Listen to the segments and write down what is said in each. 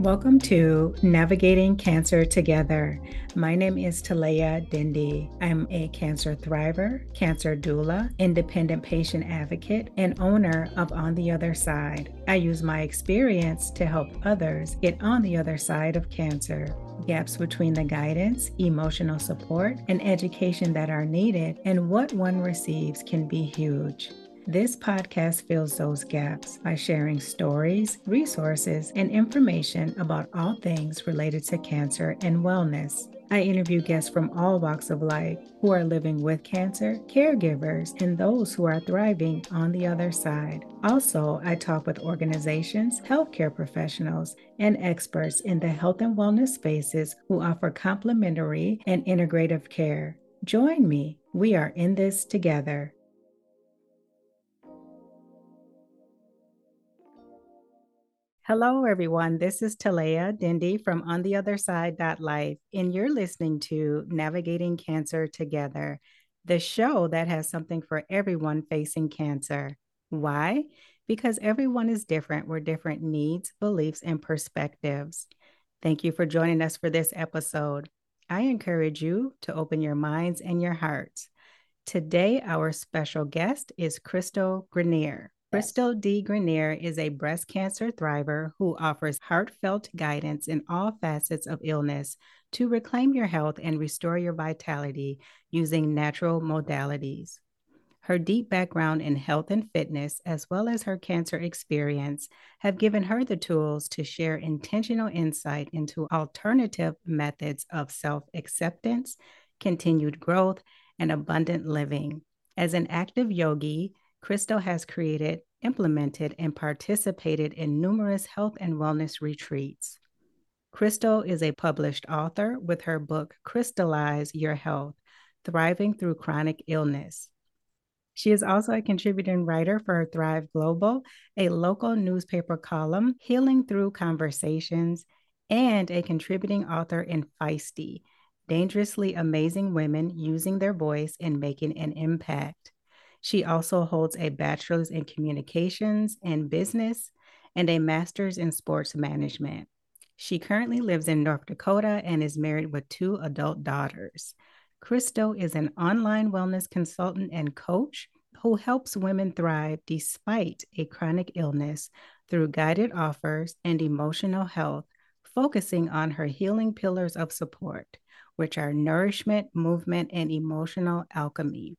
Welcome to Navigating Cancer Together. My name is Talea Dindy. I'm a cancer thriver, cancer doula, independent patient advocate, and owner of On the Other Side. I use my experience to help others get on the other side of cancer. Gaps between the guidance, emotional support, and education that are needed and what one receives can be huge. This podcast fills those gaps by sharing stories, resources, and information about all things related to cancer and wellness. I interview guests from all walks of life who are living with cancer, caregivers, and those who are thriving on the other side. Also, I talk with organizations, healthcare professionals, and experts in the health and wellness spaces who offer complementary and integrative care. Join me. We are in this together. Hello, everyone. This is Talea Dindy from On the Other Side Life, and you're listening to Navigating Cancer Together, the show that has something for everyone facing cancer. Why? Because everyone is different with different needs, beliefs, and perspectives. Thank you for joining us for this episode. I encourage you to open your minds and your hearts. Today, our special guest is Crystal Grenier. Crystal D. Grenier is a breast cancer thriver who offers heartfelt guidance in all facets of illness to reclaim your health and restore your vitality using natural modalities. Her deep background in health and fitness, as well as her cancer experience, have given her the tools to share intentional insight into alternative methods of self acceptance, continued growth, and abundant living. As an active yogi, Crystal has created, implemented, and participated in numerous health and wellness retreats. Crystal is a published author with her book, Crystalize Your Health Thriving Through Chronic Illness. She is also a contributing writer for Thrive Global, a local newspaper column, Healing Through Conversations, and a contributing author in Feisty, Dangerously Amazing Women Using Their Voice and Making an Impact. She also holds a bachelor's in communications and business and a master's in sports management. She currently lives in North Dakota and is married with two adult daughters. Crystal is an online wellness consultant and coach who helps women thrive despite a chronic illness through guided offers and emotional health, focusing on her healing pillars of support, which are nourishment, movement, and emotional alchemy.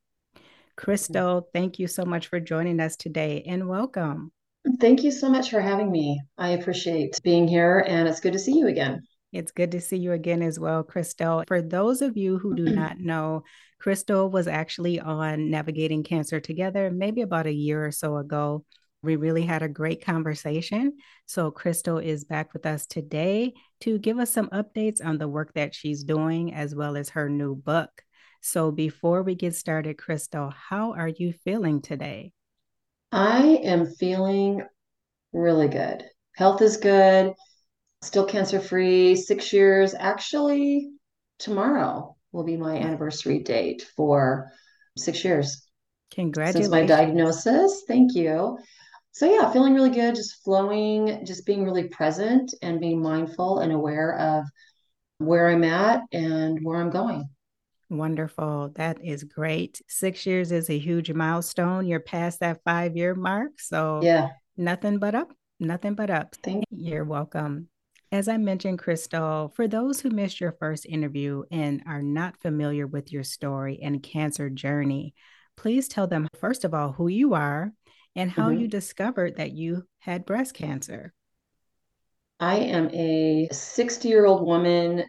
Crystal, thank you so much for joining us today and welcome. Thank you so much for having me. I appreciate being here and it's good to see you again. It's good to see you again as well, Crystal. For those of you who do not know, Crystal was actually on Navigating Cancer Together maybe about a year or so ago. We really had a great conversation. So, Crystal is back with us today to give us some updates on the work that she's doing, as well as her new book. So before we get started, Crystal, how are you feeling today? I am feeling really good. Health is good, still cancer free, six years. Actually, tomorrow will be my anniversary date for six years. Congratulations. Since my diagnosis. Thank you. So, yeah, feeling really good, just flowing, just being really present and being mindful and aware of where I'm at and where I'm going. Wonderful. That is great. Six years is a huge milestone. You're past that five year mark. So, yeah, nothing but up, nothing but up. Thank you. You're welcome. As I mentioned, Crystal, for those who missed your first interview and are not familiar with your story and cancer journey, please tell them, first of all, who you are and how mm-hmm. you discovered that you had breast cancer. I am a 60 year old woman.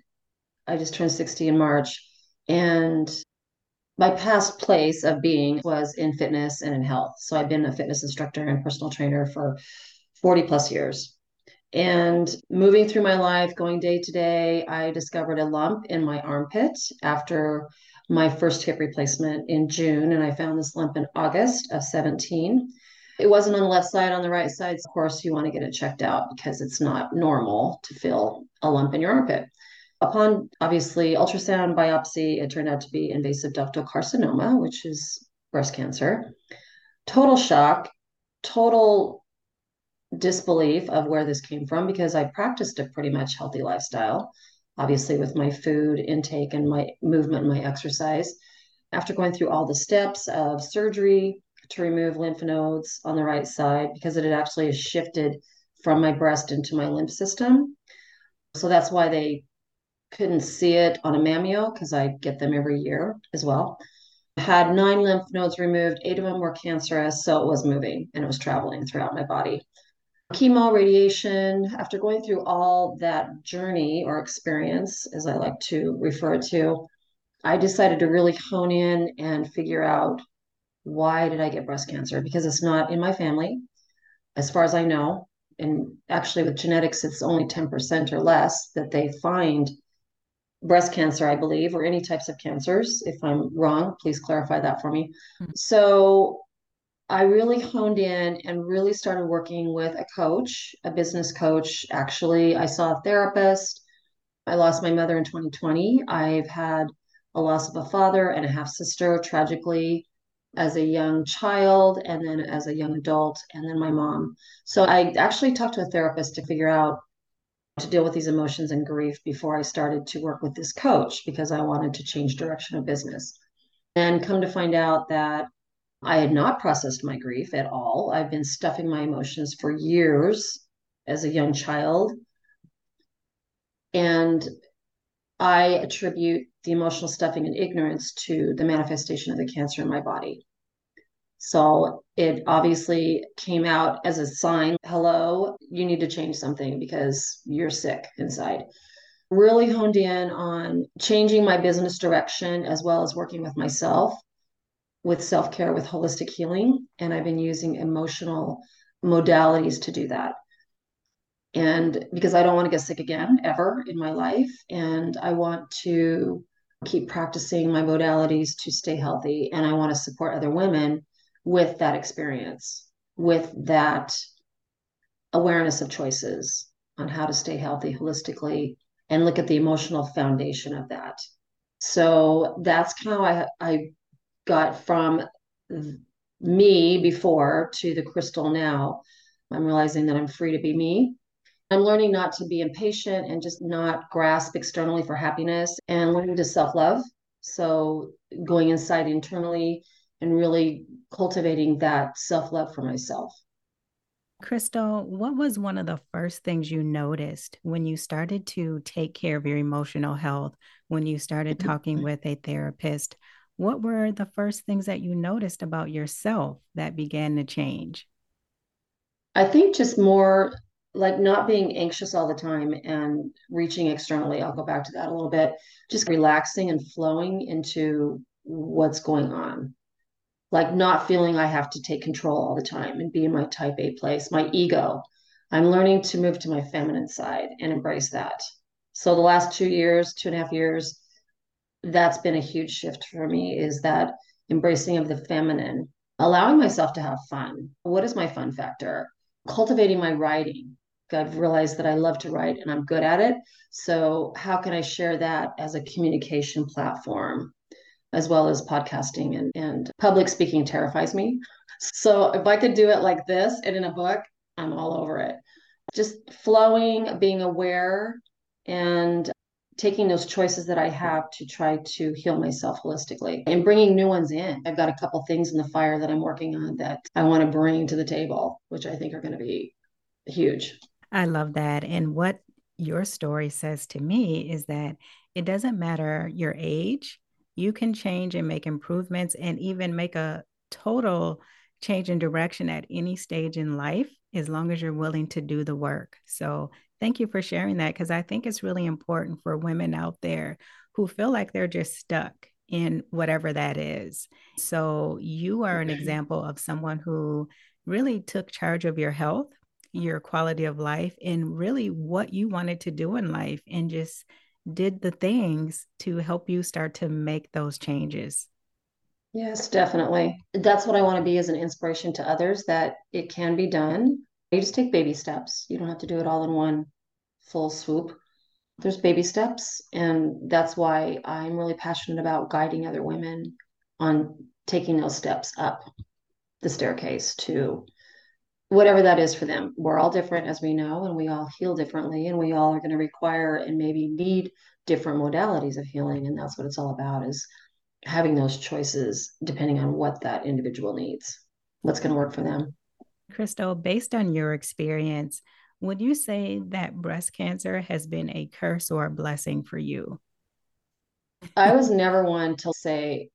I just turned 60 in March and my past place of being was in fitness and in health. So I've been a fitness instructor and personal trainer for 40 plus years. And moving through my life, going day to day, I discovered a lump in my armpit after my first hip replacement in June. And I found this lump in August of 17. It wasn't on the left side, on the right side. Of course, you want to get it checked out because it's not normal to feel a lump in your armpit. Upon obviously ultrasound biopsy, it turned out to be invasive ductal carcinoma, which is breast cancer. Total shock, total disbelief of where this came from because I practiced a pretty much healthy lifestyle, obviously with my food intake and my movement and my exercise. After going through all the steps of surgery to remove lymph nodes on the right side, because it had actually shifted from my breast into my lymph system. So that's why they couldn't see it on a mammo because I get them every year as well. I had nine lymph nodes removed, eight of them were cancerous, so it was moving and it was traveling throughout my body chemo, radiation, after going through all that journey or experience, as I like to refer to, I decided to really hone in and figure out why did I get breast cancer? Because it's not in my family, as far as I know. And actually, with genetics, it's only 10% or less that they find breast cancer, I believe, or any types of cancers. If I'm wrong, please clarify that for me. Mm-hmm. So I really honed in and really started working with a coach, a business coach. Actually, I saw a therapist. I lost my mother in 2020. I've had a loss of a father and a half sister tragically as a young child and then as a young adult and then my mom. So I actually talked to a therapist to figure out to deal with these emotions and grief before I started to work with this coach because I wanted to change direction of business. And come to find out that I had not processed my grief at all. I've been stuffing my emotions for years as a young child. And I attribute the emotional stuffing and ignorance to the manifestation of the cancer in my body. So it obviously came out as a sign hello, you need to change something because you're sick inside. Really honed in on changing my business direction as well as working with myself with self care, with holistic healing. And I've been using emotional modalities to do that. And because I don't want to get sick again ever in my life. And I want to keep practicing my modalities to stay healthy. And I want to support other women with that experience, with that awareness of choices on how to stay healthy holistically and look at the emotional foundation of that. So that's how I, I got from me before to the crystal now. I'm realizing that I'm free to be me. I'm learning not to be impatient and just not grasp externally for happiness and learning to self love. So, going inside internally and really cultivating that self love for myself. Crystal, what was one of the first things you noticed when you started to take care of your emotional health, when you started mm-hmm. talking with a therapist? what were the first things that you noticed about yourself that began to change? I think just more like not being anxious all the time and reaching externally. I'll go back to that a little bit. Just relaxing and flowing into what's going on. Like not feeling I have to take control all the time and be in my type A place, my ego. I'm learning to move to my feminine side and embrace that. So the last two years, two and a half years, that's been a huge shift for me is that embracing of the feminine, allowing myself to have fun. What is my fun factor? Cultivating my writing. I've realized that I love to write and I'm good at it. So, how can I share that as a communication platform, as well as podcasting and, and public speaking terrifies me. So, if I could do it like this and in a book, I'm all over it. Just flowing, being aware, and taking those choices that I have to try to heal myself holistically and bringing new ones in. I've got a couple things in the fire that I'm working on that I want to bring to the table, which I think are going to be huge. I love that. And what your story says to me is that it doesn't matter your age, you can change and make improvements and even make a total change in direction at any stage in life as long as you're willing to do the work. So Thank you for sharing that because I think it's really important for women out there who feel like they're just stuck in whatever that is. So, you are an example of someone who really took charge of your health, your quality of life, and really what you wanted to do in life and just did the things to help you start to make those changes. Yes, definitely. That's what I want to be as an inspiration to others that it can be done. You just take baby steps. You don't have to do it all in one full swoop. There's baby steps. And that's why I'm really passionate about guiding other women on taking those steps up the staircase to whatever that is for them. We're all different, as we know, and we all heal differently, and we all are going to require and maybe need different modalities of healing. And that's what it's all about is having those choices depending on what that individual needs, what's going to work for them. Crystal, based on your experience, would you say that breast cancer has been a curse or a blessing for you? I was never one to say,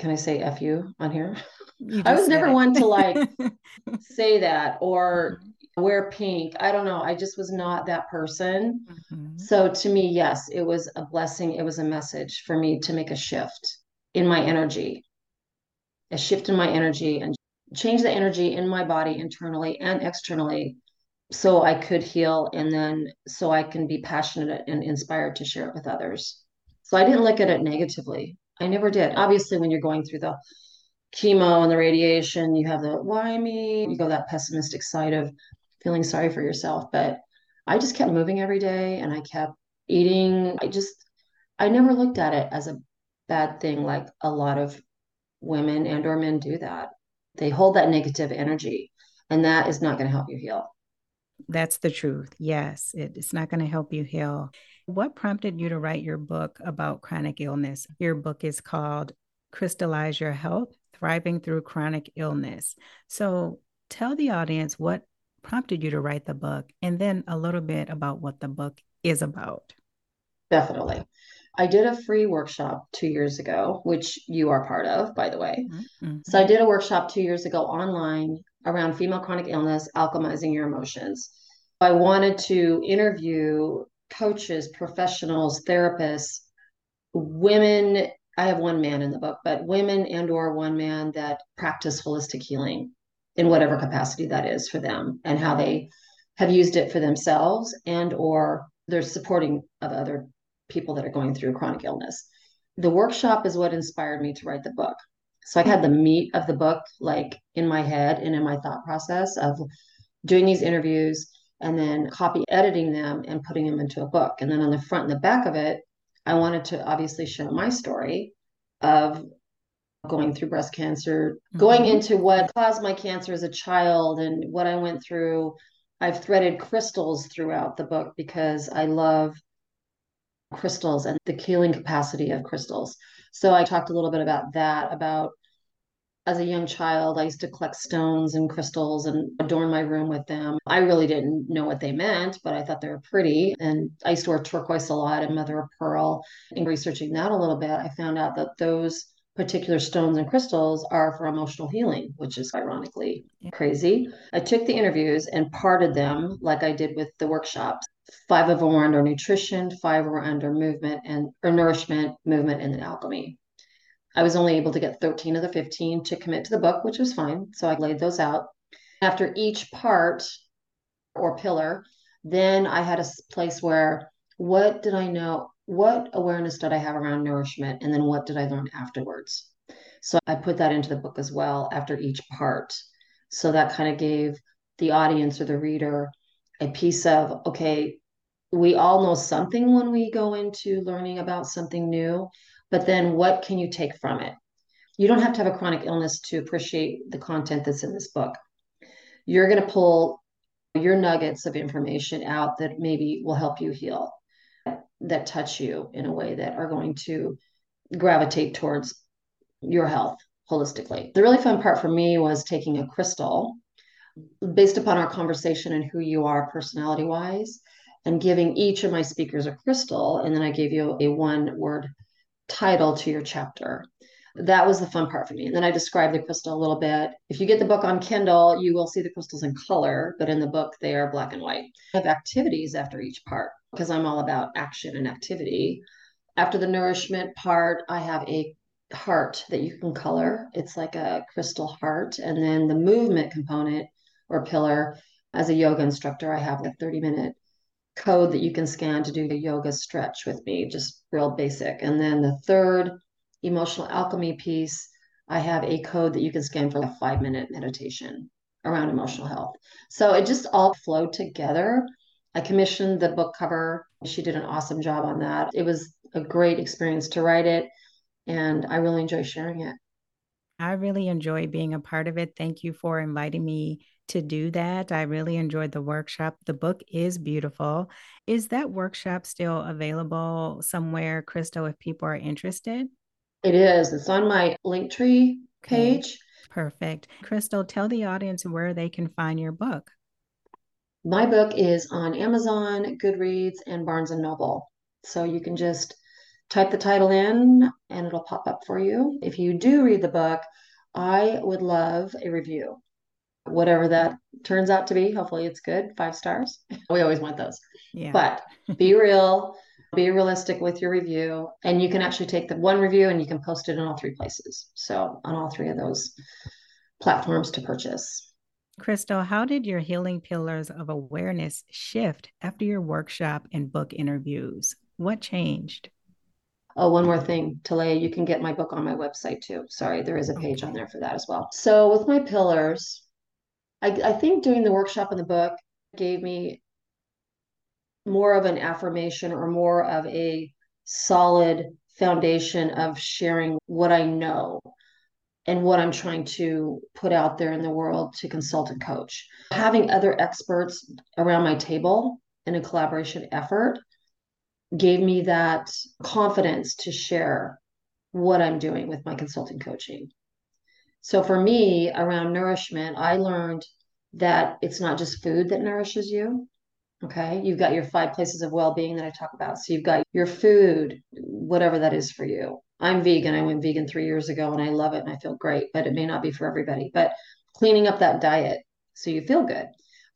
can I say F you on here? You I was never it. one to like say that or mm-hmm. wear pink. I don't know. I just was not that person. Mm-hmm. So to me, yes, it was a blessing. It was a message for me to make a shift in my energy, a shift in my energy and change the energy in my body internally and externally so I could heal and then so I can be passionate and inspired to share it with others. So I didn't look at it negatively. I never did. Obviously, when you're going through the chemo and the radiation, you have the why me, you go that pessimistic side of feeling sorry for yourself. But I just kept moving every day and I kept eating. I just, I never looked at it as a bad thing like a lot of women and or men do that. They hold that negative energy and that is not going to help you heal. That's the truth. Yes, it, it's not going to help you heal. What prompted you to write your book about chronic illness? Your book is called Crystalize Your Health Thriving Through Chronic Illness. So tell the audience what prompted you to write the book and then a little bit about what the book is about. Definitely. I did a free workshop two years ago, which you are part of, by the way. Mm-hmm. So I did a workshop two years ago online around female chronic illness, alchemizing your emotions. I wanted to interview coaches, professionals, therapists, women I have one man in the book, but women and or one man that practice holistic healing in whatever capacity that is for them and how they have used it for themselves and or they're supporting of other people that are going through chronic illness. The workshop is what inspired me to write the book. So I had the meat of the book like in my head and in my thought process of doing these interviews and then copy editing them and putting them into a book. And then on the front and the back of it, I wanted to obviously show my story of going through breast cancer, mm-hmm. going into what caused my cancer as a child and what I went through. I've threaded crystals throughout the book because I love crystals and the healing capacity of crystals. So I talked a little bit about that, about as a young child, I used to collect stones and crystals and adorn my room with them. I really didn't know what they meant, but I thought they were pretty. And I used to wear turquoise a lot and mother of pearl. In researching that a little bit, I found out that those particular stones and crystals are for emotional healing, which is ironically crazy. I took the interviews and parted them like I did with the workshops. Five of them were under nutrition, five were under movement and or nourishment, movement, and then alchemy. I was only able to get 13 of the 15 to commit to the book, which was fine. So I laid those out. After each part or pillar, then I had a place where what did I know? What awareness did I have around nourishment? And then what did I learn afterwards? So I put that into the book as well after each part. So that kind of gave the audience or the reader a piece of, okay, we all know something when we go into learning about something new but then what can you take from it? You don't have to have a chronic illness to appreciate the content that's in this book. You're going to pull your nuggets of information out that maybe will help you heal, that touch you in a way that are going to gravitate towards your health holistically. The really fun part for me was taking a crystal based upon our conversation and who you are personality wise and giving each of my speakers a crystal. And then I gave you a one word title to your chapter. That was the fun part for me. And then I described the crystal a little bit. If you get the book on Kindle, you will see the crystals in color, but in the book, they are black and white. I have activities after each part because I'm all about action and activity. After the nourishment part, I have a heart that you can color. It's like a crystal heart. And then the movement component or pillar, as a yoga instructor, I have a 30 minute code that you can scan to do the yoga stretch with me, just real basic. And then the third emotional alchemy piece, I have a code that you can scan for a five minute meditation around emotional health. So it just all flowed together. I commissioned the book cover. She did an awesome job on that. It was a great experience to write it, and I really enjoy sharing it. I really enjoy being a part of it. Thank you for inviting me to do that. I really enjoyed the workshop. The book is beautiful. Is that workshop still available somewhere, Crystal, if people are interested? It is. It's on my Linktree page. Okay. Perfect. Crystal, tell the audience where they can find your book. My book is on Amazon, Goodreads, and Barnes and Noble. So you can just type the title in and it'll pop up for you. If you do read the book, I would love a review. Whatever that turns out to be, hopefully it's good. Five stars. We always want those. Yeah. But be real, be realistic with your review. And you can actually take the one review and you can post it in all three places. So on all three of those platforms to purchase. Crystal, how did your healing pillars of awareness shift after your workshop and book interviews? What changed? Oh, one more thing, Talea, you can get my book on my website too. Sorry, there is a page on there for that as well. So with my pillars, I, I think doing the workshop and the book gave me more of an affirmation or more of a solid foundation of sharing what I know and what I'm trying to put out there in the world to consult and coach. Having other experts around my table in a collaboration effort gave me that confidence to share what I'm doing with my consulting coaching. So for me, around nourishment, I learned that it's not just food that nourishes you. Okay. You've got your five places of well being that I talk about. So you've got your food, whatever that is for you. I'm vegan. I went vegan three years ago and I love it and I feel great, but it may not be for everybody. But cleaning up that diet so you feel good.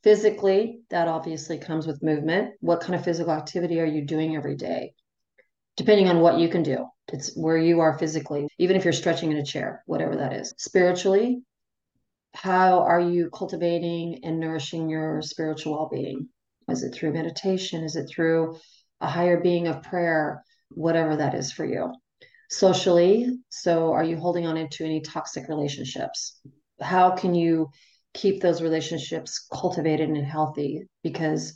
Physically, that obviously comes with movement. What kind of physical activity are you doing every day? Depending on what you can do, it's where you are physically, even if you're stretching in a chair, whatever that is. Spiritually, how are you cultivating and nourishing your spiritual well being? Is it through meditation? Is it through a higher being of prayer? Whatever that is for you. Socially, so are you holding on into any toxic relationships? How can you keep those relationships cultivated and healthy because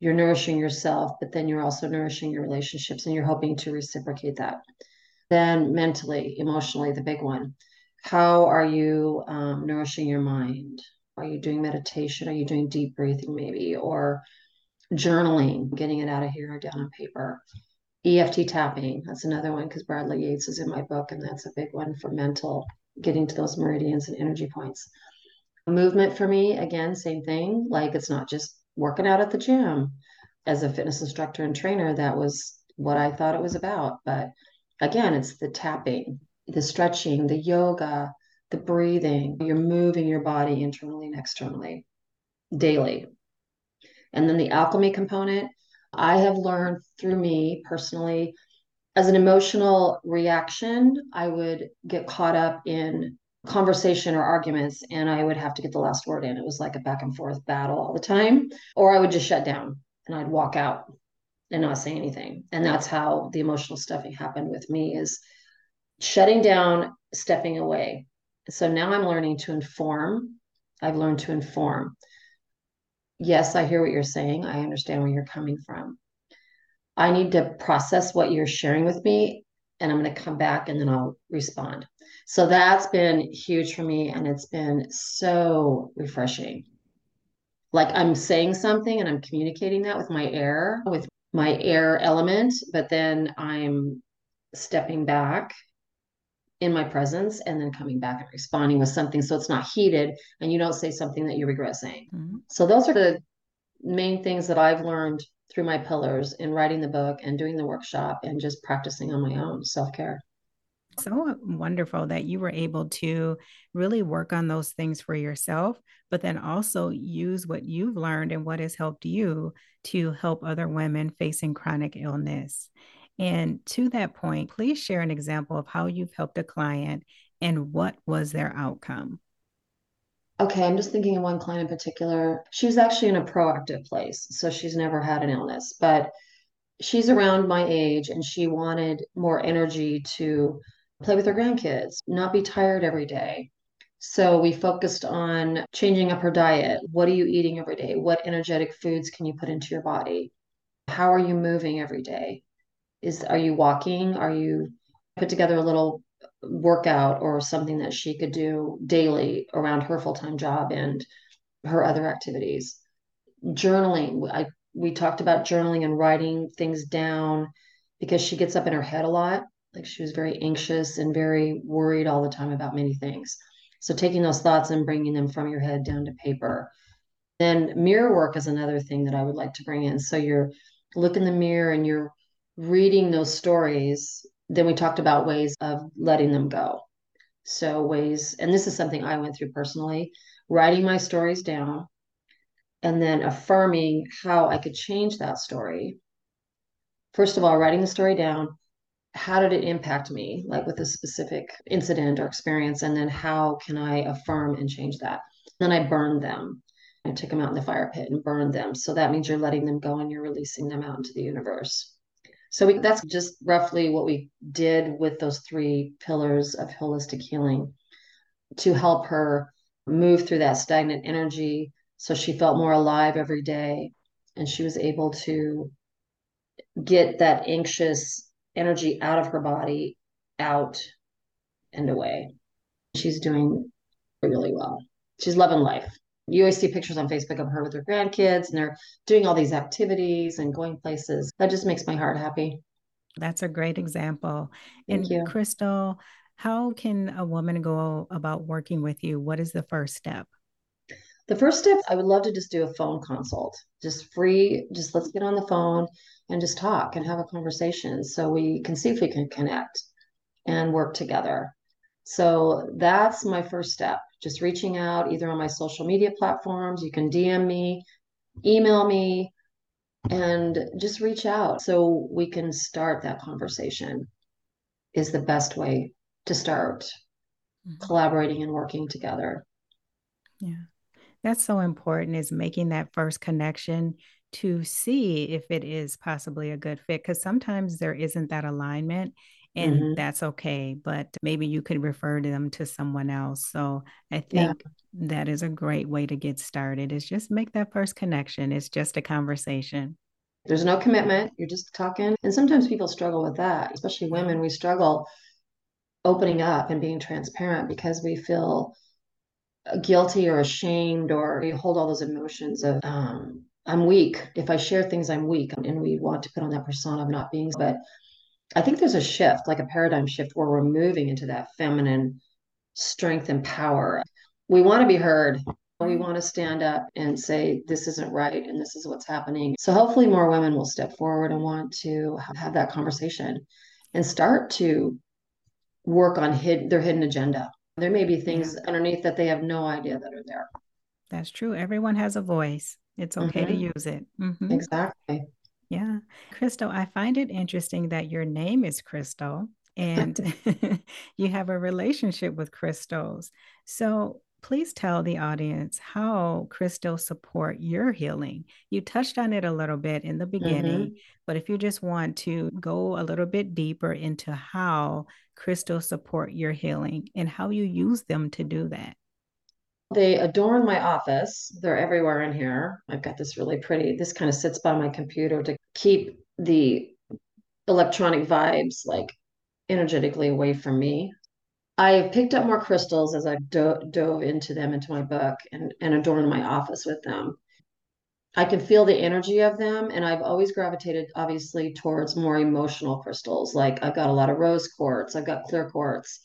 you're nourishing yourself, but then you're also nourishing your relationships and you're hoping to reciprocate that. Then, mentally, emotionally, the big one. How are you um, nourishing your mind? Are you doing meditation? Are you doing deep breathing, maybe? Or journaling, getting it out of here or down on paper? EFT tapping, that's another one because Bradley Yates is in my book, and that's a big one for mental, getting to those meridians and energy points. Movement for me, again, same thing. Like it's not just working out at the gym. As a fitness instructor and trainer, that was what I thought it was about. But again, it's the tapping, the stretching, the yoga, the breathing. You're moving your body internally and externally daily. And then the alchemy component, I have learned through me personally as an emotional reaction, I would get caught up in conversation or arguments and I would have to get the last word in. It was like a back and forth battle all the time. Or I would just shut down and I'd walk out and not say anything. And that's how the emotional stuffing happened with me is shutting down, stepping away. So now I'm learning to inform. I've learned to inform. Yes, I hear what you're saying. I understand where you're coming from. I need to process what you're sharing with me and I'm going to come back and then I'll respond. So that's been huge for me and it's been so refreshing. Like I'm saying something and I'm communicating that with my air, with my air element, but then I'm stepping back in my presence and then coming back and responding with something so it's not heated and you don't say something that you regret saying. Mm-hmm. So those are the main things that I've learned through my pillars in writing the book and doing the workshop and just practicing on my own self-care so wonderful that you were able to really work on those things for yourself, but then also use what you've learned and what has helped you to help other women facing chronic illness. And to that point, please share an example of how you've helped a client and what was their outcome. Okay, I'm just thinking of one client in particular. She was actually in a proactive place, so she's never had an illness, but she's around my age and she wanted more energy to play with her grandkids, not be tired every day. So we focused on changing up her diet. What are you eating every day? What energetic foods can you put into your body? How are you moving every day? Is are you walking? Are you put together a little workout or something that she could do daily around her full-time job and her other activities. Journaling, I we talked about journaling and writing things down because she gets up in her head a lot. Like she was very anxious and very worried all the time about many things. So taking those thoughts and bringing them from your head down to paper. Then mirror work is another thing that I would like to bring in. So you're look in the mirror and you're reading those stories. Then we talked about ways of letting them go. So ways, and this is something I went through personally, writing my stories down and then affirming how I could change that story. First of all, writing the story down, how did it impact me, like with a specific incident or experience? And then how can I affirm and change that? Then I burned them. I took them out in the fire pit and burned them. So that means you're letting them go and you're releasing them out into the universe. So we, that's just roughly what we did with those three pillars of holistic healing to help her move through that stagnant energy, so she felt more alive every day and she was able to get that anxious energy out of her body, out and away. She's doing really well. She's loving life. You always see pictures on Facebook of her with her grandkids, and they're doing all these activities and going places. That just makes my heart happy. That's a great example. Thank and you. Crystal, how can a woman go about working with you? What is the first step? The first step, I would love to just do a phone consult, just free, just let's get on the phone and just talk and have a conversation so we can see if we can connect and work together. So that's my first step, just reaching out either on my social media platforms. You can DM me, email me, and just reach out so we can start that conversation is the best way to start mm-hmm. collaborating and working together. Yeah. That's so important is making that first connection to see if it is possibly a good fit because sometimes there isn't that alignment and mm-hmm. that's okay but maybe you could refer them to someone else so i think yeah. that is a great way to get started is just make that first connection it's just a conversation there's no commitment you're just talking and sometimes people struggle with that especially women we struggle opening up and being transparent because we feel guilty or ashamed or we hold all those emotions of um, i'm weak if i share things i'm weak and we want to put on that persona of not being but i think there's a shift like a paradigm shift where we're moving into that feminine strength and power we want to be heard we mm-hmm. want to stand up and say this isn't right and this is what's happening so hopefully more women will step forward and want to have that conversation and start to work on hid- their hidden agenda there may be things yeah. underneath that they have no idea that are there. That's true. Everyone has a voice. It's okay mm-hmm. to use it. Mm-hmm. Exactly. Yeah. Crystal, I find it interesting that your name is Crystal and you have a relationship with crystals. So please tell the audience how crystals support your healing. You touched on it a little bit in the beginning, mm-hmm. but if you just want to go a little bit deeper into how crystals support your healing and how you use them to do that. They adorn my office. They're everywhere in here. I've got this really pretty, this kind of sits by my computer to keep the electronic vibes like energetically away from me. I picked up more crystals as I do- dove into them into my book and, and adorned my office with them. I can feel the energy of them, and I've always gravitated, obviously, towards more emotional crystals. Like I've got a lot of rose quartz, I've got clear quartz,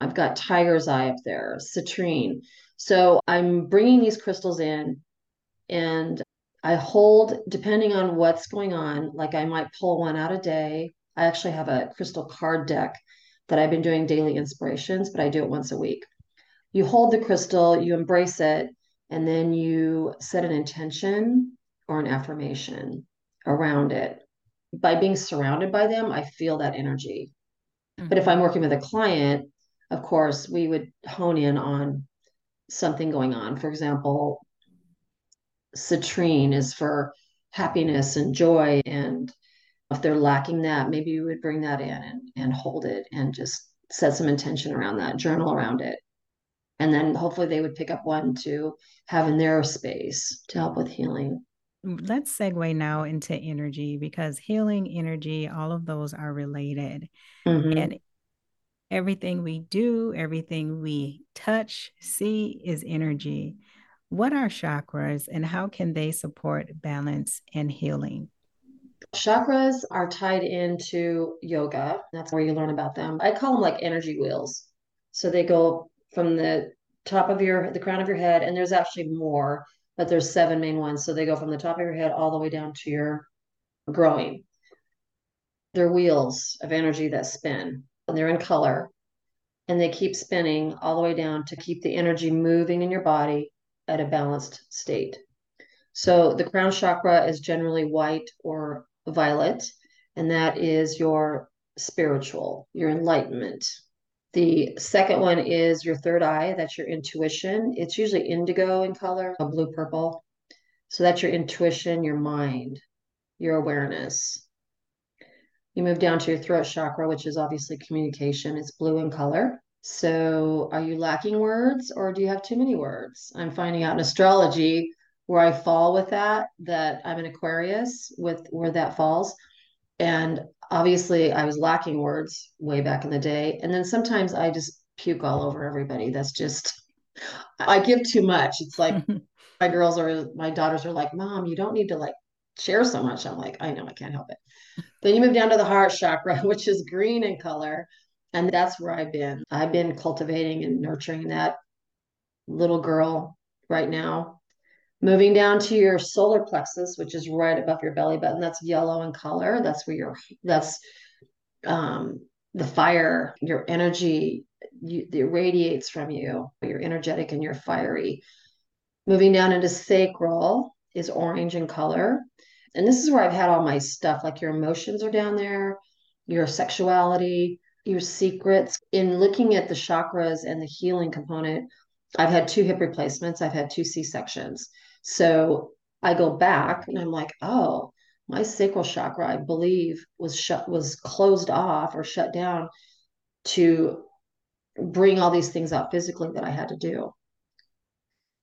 I've got tiger's eye up there, citrine. So I'm bringing these crystals in, and I hold, depending on what's going on, like I might pull one out a day. I actually have a crystal card deck that I've been doing daily inspirations, but I do it once a week. You hold the crystal, you embrace it, and then you set an intention or an affirmation around it. By being surrounded by them, I feel that energy. Mm-hmm. But if I'm working with a client, of course, we would hone in on something going on. For example, citrine is for happiness and joy and if they're lacking that, maybe you would bring that in and, and hold it and just set some intention around that, journal around it. And then hopefully they would pick up one to have in their space to help with healing. Let's segue now into energy because healing, energy, all of those are related. Mm-hmm. And everything we do, everything we touch, see is energy. What are chakras and how can they support balance and healing? Chakras are tied into yoga. That's where you learn about them. I call them like energy wheels. So they go from the top of your the crown of your head and there's actually more, but there's seven main ones. So they go from the top of your head all the way down to your growing. They're wheels of energy that spin and they're in color and they keep spinning all the way down to keep the energy moving in your body at a balanced state. So the crown chakra is generally white or violet, and that is your spiritual, your enlightenment. The second one is your third eye, that's your intuition. It's usually indigo in color, a blue purple. So that's your intuition, your mind, your awareness. You move down to your throat chakra, which is obviously communication. It's blue in color. So are you lacking words or do you have too many words? I'm finding out in astrology where I fall with that, that I'm an Aquarius with where that falls. And obviously I was lacking words way back in the day. And then sometimes I just puke all over everybody. That's just I give too much. It's like my girls are my daughters are like, Mom, you don't need to like share so much. I'm like, I know I can't help it. Then you move down to the heart chakra, which is green in color. And that's where I've been. I've been cultivating and nurturing that little girl right now. Moving down to your solar plexus, which is right above your belly button, that's yellow in color. That's where your that's um, the fire, your energy, you, it radiates from you. You're energetic and you're fiery. Moving down into sacral is orange in color. And this is where I've had all my stuff, like your emotions are down there, your sexuality, your secrets. In looking at the chakras and the healing component, I've had two hip replacements, I've had two C sections. So I go back and I'm like, oh, my sacral chakra, I believe, was shut, was closed off or shut down to bring all these things out physically that I had to do.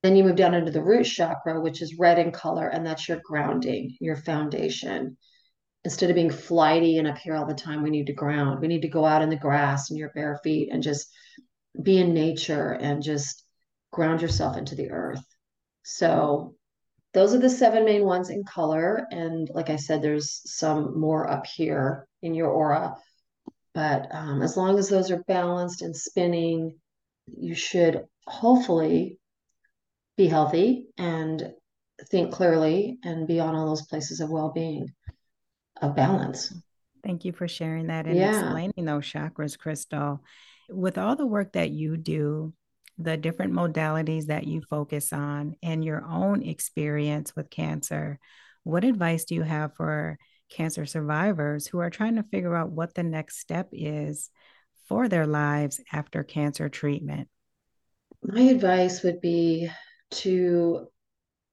Then you move down into the root chakra, which is red in color, and that's your grounding, your foundation. Instead of being flighty and up here all the time, we need to ground. We need to go out in the grass and your bare feet and just be in nature and just ground yourself into the earth. So those are the seven main ones in color. And like I said, there's some more up here in your aura. But um, as long as those are balanced and spinning, you should hopefully be healthy and think clearly and be on all those places of well-being. Of balance. Thank you for sharing that and yeah. explaining those chakras crystal. With all the work that you do the different modalities that you focus on and your own experience with cancer what advice do you have for cancer survivors who are trying to figure out what the next step is for their lives after cancer treatment? My advice would be to,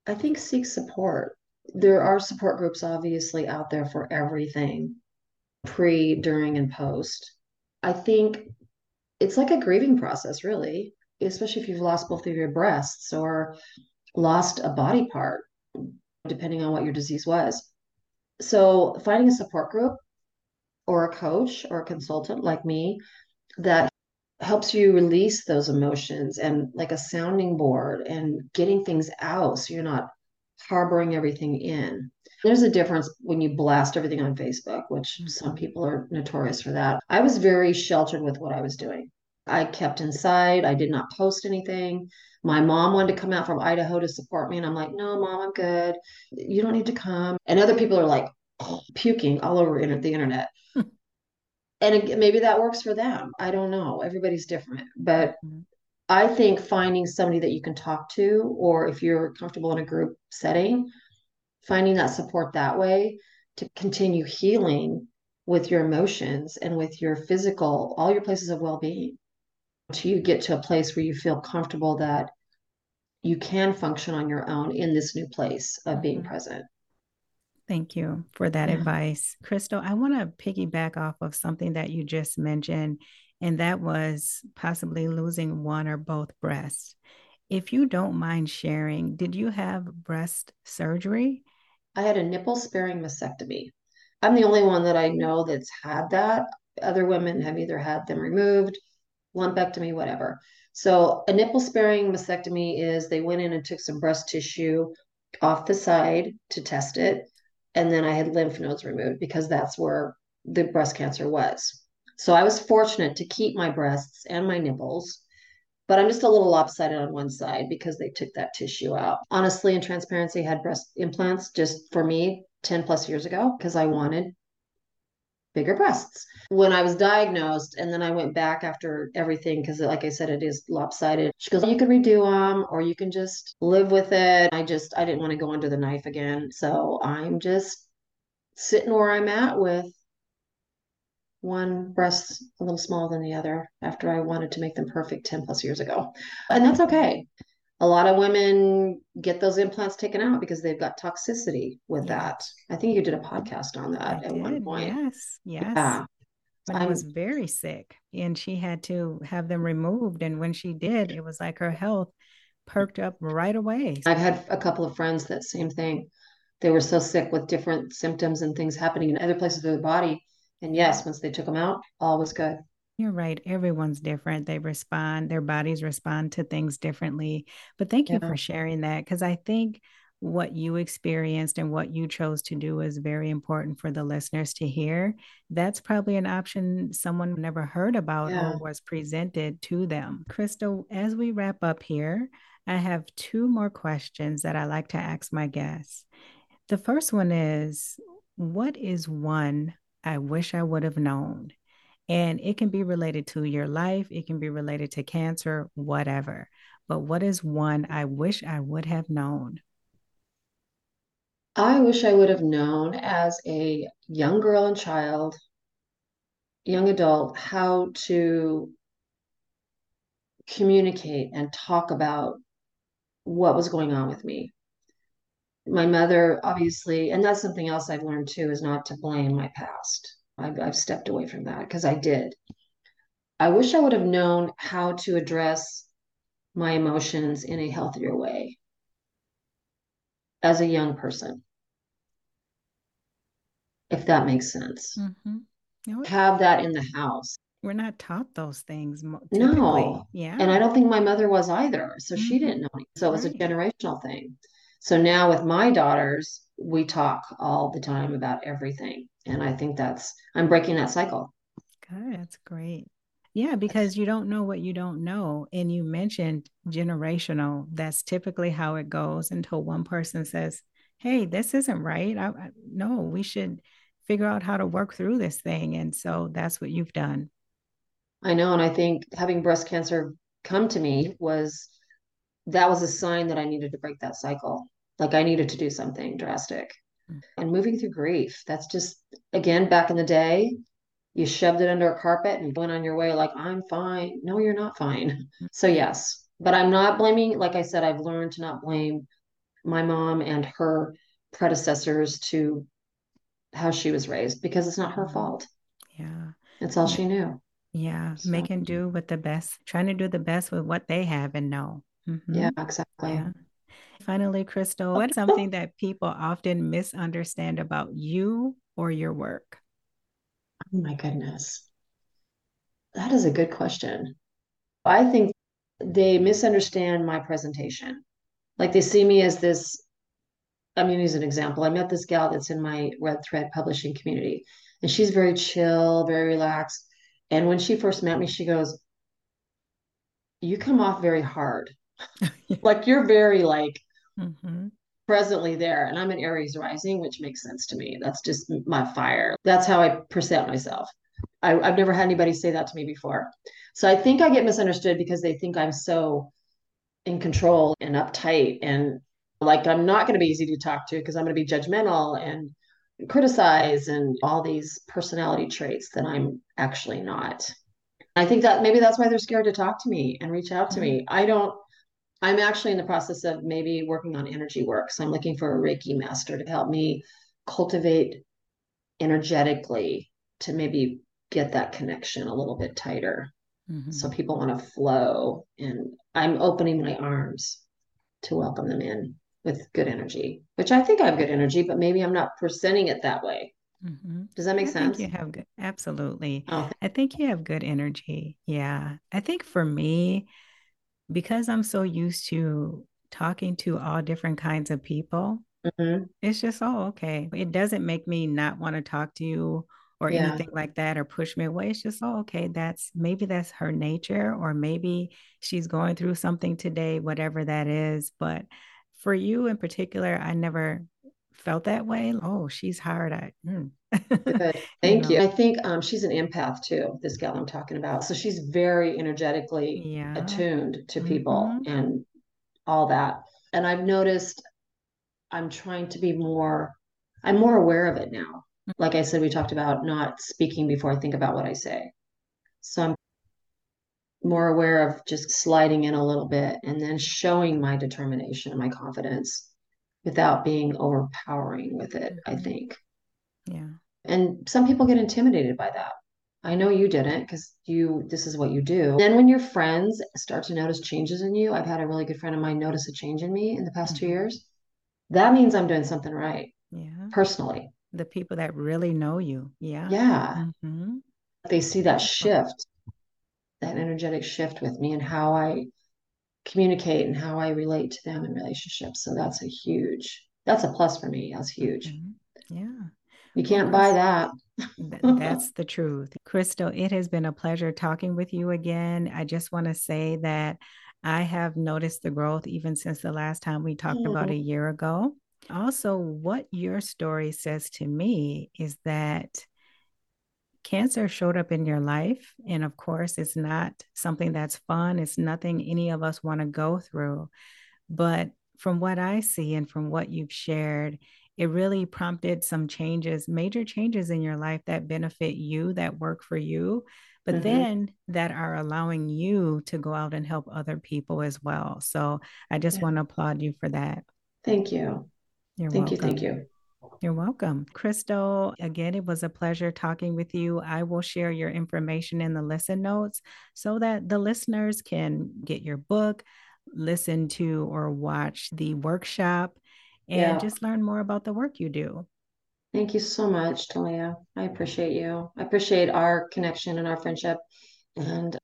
I think, seek support. There are support groups obviously out there for everything pre, during, and post. I think it's like a grieving process, really, especially if you've lost both of your breasts or lost a body part, depending on what your disease was. So, finding a support group or a coach or a consultant like me that helps you release those emotions and like a sounding board and getting things out so you're not harboring everything in. There's a difference when you blast everything on Facebook, which mm-hmm. some people are notorious for that. I was very sheltered with what I was doing. I kept inside. I did not post anything. My mom wanted to come out from Idaho to support me. And I'm like, no, mom, I'm good. You don't need to come. And other people are like oh, puking all over the internet and maybe that works for them. I don't know. Everybody's different, but mm-hmm. I think finding somebody that you can talk to, or if you're comfortable in a group setting, finding that support that way to continue healing with your emotions and with your physical, all your places of well being, till you get to a place where you feel comfortable that you can function on your own in this new place of being mm-hmm. present. Thank you for that yeah. advice. Crystal, I want to piggyback off of something that you just mentioned, and that was possibly losing one or both breasts. If you don't mind sharing, did you have breast surgery? I had a nipple sparing mastectomy. I'm the only one that I know that's had that. Other women have either had them removed, lumpectomy, whatever. So a nipple sparing mastectomy is they went in and took some breast tissue off the side to test it. And then I had lymph nodes removed because that's where the breast cancer was. So I was fortunate to keep my breasts and my nipples, but I'm just a little lopsided on one side because they took that tissue out. Honestly, in transparency, I had breast implants just for me 10 plus years ago because I wanted bigger breasts. When I was diagnosed, and then I went back after everything because, like I said, it is lopsided. She goes, "You can redo them, or you can just live with it." I just, I didn't want to go under the knife again, so I'm just sitting where I'm at with one breast a little smaller than the other after I wanted to make them perfect 10 plus years ago. And that's okay a lot of women get those implants taken out because they've got toxicity with that. I think you did a podcast on that I at did, one point. Yes, yes. Yeah. When I was very sick and she had to have them removed. And when she did, it was like her health perked up right away. I've had a couple of friends that same thing. They were so sick with different symptoms and things happening in other places of their body. And yes, once they took them out, all was good. You're right. Everyone's different. They respond, their bodies respond to things differently. But thank you yeah. for sharing that because I think what you experienced and what you chose to do is very important for the listeners to hear. That's probably an option someone never heard about yeah. or was presented to them. Crystal, as we wrap up here, I have two more questions that I like to ask my guests. The first one is What is one I wish I would have known? And it can be related to your life, it can be related to cancer, whatever. But what is one I wish I would have known? I wish I would have known as a young girl and child, young adult, how to communicate and talk about what was going on with me. My mother, obviously, and that's something else I've learned too, is not to blame my past. I've, I've stepped away from that because I did. I wish I would have known how to address my emotions in a healthier way as a young person, if that makes sense. Mm-hmm. Have that in the house. We're not taught those things. Typically. No. Yeah. And I don't think my mother was either. So mm-hmm. she didn't know. So it was right. a generational thing. So now with my daughters, we talk all the time about everything. And I think that's, I'm breaking that cycle. Good. That's great. Yeah, because you don't know what you don't know. And you mentioned generational. That's typically how it goes until one person says, Hey, this isn't right. I, I, no, we should figure out how to work through this thing. And so that's what you've done. I know. And I think having breast cancer come to me was that was a sign that I needed to break that cycle. Like I needed to do something drastic. Mm. And moving through grief, that's just, again, back in the day, you shoved it under a carpet and went on your way like, I'm fine. No, you're not fine. Mm. So, yes, but I'm not blaming, like I said, I've learned to not blame my mom and her predecessors to how she was raised because it's not her mm-hmm. fault. Yeah. It's all she knew. Yeah. So. Making do with the best, trying to do the best with what they have and know. Mm-hmm. Yeah, exactly. Yeah. Finally, Crystal, what's something that people often misunderstand about you or your work? Oh my goodness. That is a good question. I think they misunderstand my presentation. Like they see me as this. I'm going to use an example. I met this gal that's in my Red Thread publishing community, and she's very chill, very relaxed. And when she first met me, she goes, You come off very hard. like you're very like mm-hmm. presently there. And I'm an Aries rising, which makes sense to me. That's just my fire. That's how I present myself. I, I've never had anybody say that to me before. So I think I get misunderstood because they think I'm so in control and uptight and like I'm not going to be easy to talk to because I'm going to be judgmental and criticize and all these personality traits that I'm actually not. I think that maybe that's why they're scared to talk to me and reach out to me. Mm-hmm. I don't I'm actually in the process of maybe working on energy work. So I'm looking for a Reiki master to help me cultivate energetically to maybe get that connection a little bit tighter. Mm-hmm. So people want to flow. And I'm opening my arms to welcome them in with good energy, which I think I have good energy, but maybe I'm not presenting it that way. Mm-hmm. Does that make I sense? you have good, absolutely. Oh. I think you have good energy. Yeah. I think for me, because I'm so used to talking to all different kinds of people, mm-hmm. it's just, oh, okay. It doesn't make me not want to talk to you or yeah. anything like that or push me away. It's just, oh, okay, that's maybe that's her nature, or maybe she's going through something today, whatever that is. But for you in particular, I never felt that way. Oh, she's hard. I, mm. Thank you, know. you. I think um, she's an empath too, this gal I'm talking about. So she's very energetically yeah. attuned to people mm-hmm. and all that. And I've noticed I'm trying to be more, I'm more aware of it now. Like I said, we talked about not speaking before I think about what I say. So I'm more aware of just sliding in a little bit and then showing my determination and my confidence without being overpowering with it, I mm-hmm. think. Yeah. And some people get intimidated by that. I know you didn't because you this is what you do. Then when your friends start to notice changes in you, I've had a really good friend of mine notice a change in me in the past mm-hmm. two years. That means I'm doing something right. Yeah. Personally. The people that really know you. Yeah. Yeah. Mm-hmm. They see that shift, that energetic shift with me and how I communicate and how I relate to them in relationships. So that's a huge, that's a plus for me. That's huge. Mm-hmm. Yeah. You can't buy that. That's the truth. Crystal, it has been a pleasure talking with you again. I just want to say that I have noticed the growth even since the last time we talked mm-hmm. about a year ago. Also, what your story says to me is that cancer showed up in your life. And of course, it's not something that's fun, it's nothing any of us want to go through. But from what I see and from what you've shared, it really prompted some changes, major changes in your life that benefit you, that work for you, but mm-hmm. then that are allowing you to go out and help other people as well. So I just yeah. want to applaud you for that. Thank you. You're thank welcome. you. Thank you. You're welcome. Crystal, again, it was a pleasure talking with you. I will share your information in the listen notes so that the listeners can get your book, listen to or watch the workshop and yeah. just learn more about the work you do. Thank you so much, Talaya. I appreciate you. I appreciate our connection and our friendship and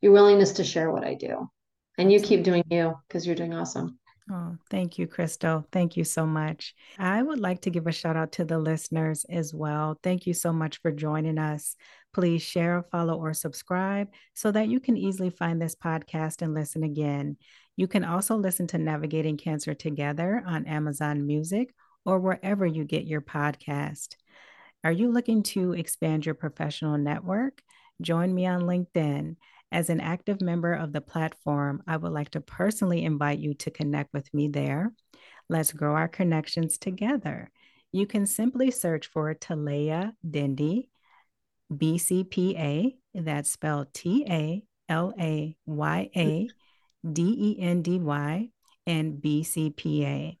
your willingness to share what I do. And you keep doing you because you're doing awesome. Oh, thank you, Crystal. Thank you so much. I would like to give a shout out to the listeners as well. Thank you so much for joining us. Please share, follow, or subscribe so that you can easily find this podcast and listen again. You can also listen to Navigating Cancer Together on Amazon Music or wherever you get your podcast. Are you looking to expand your professional network? Join me on LinkedIn. As an active member of the platform, I would like to personally invite you to connect with me there. Let's grow our connections together. You can simply search for Talaya Dendy, BCPA, that's spelled T A L A Y A D E N D Y, and BCPA.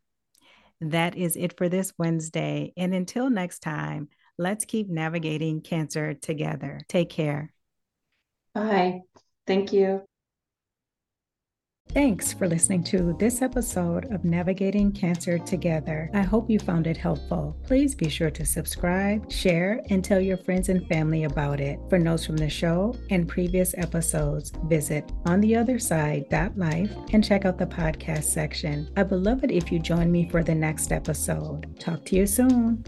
That is it for this Wednesday. And until next time, let's keep navigating cancer together. Take care. Bye. Thank you. Thanks for listening to this episode of Navigating Cancer Together. I hope you found it helpful. Please be sure to subscribe, share, and tell your friends and family about it. For notes from the show and previous episodes, visit ontheotherside.life and check out the podcast section. I would love it if you join me for the next episode. Talk to you soon.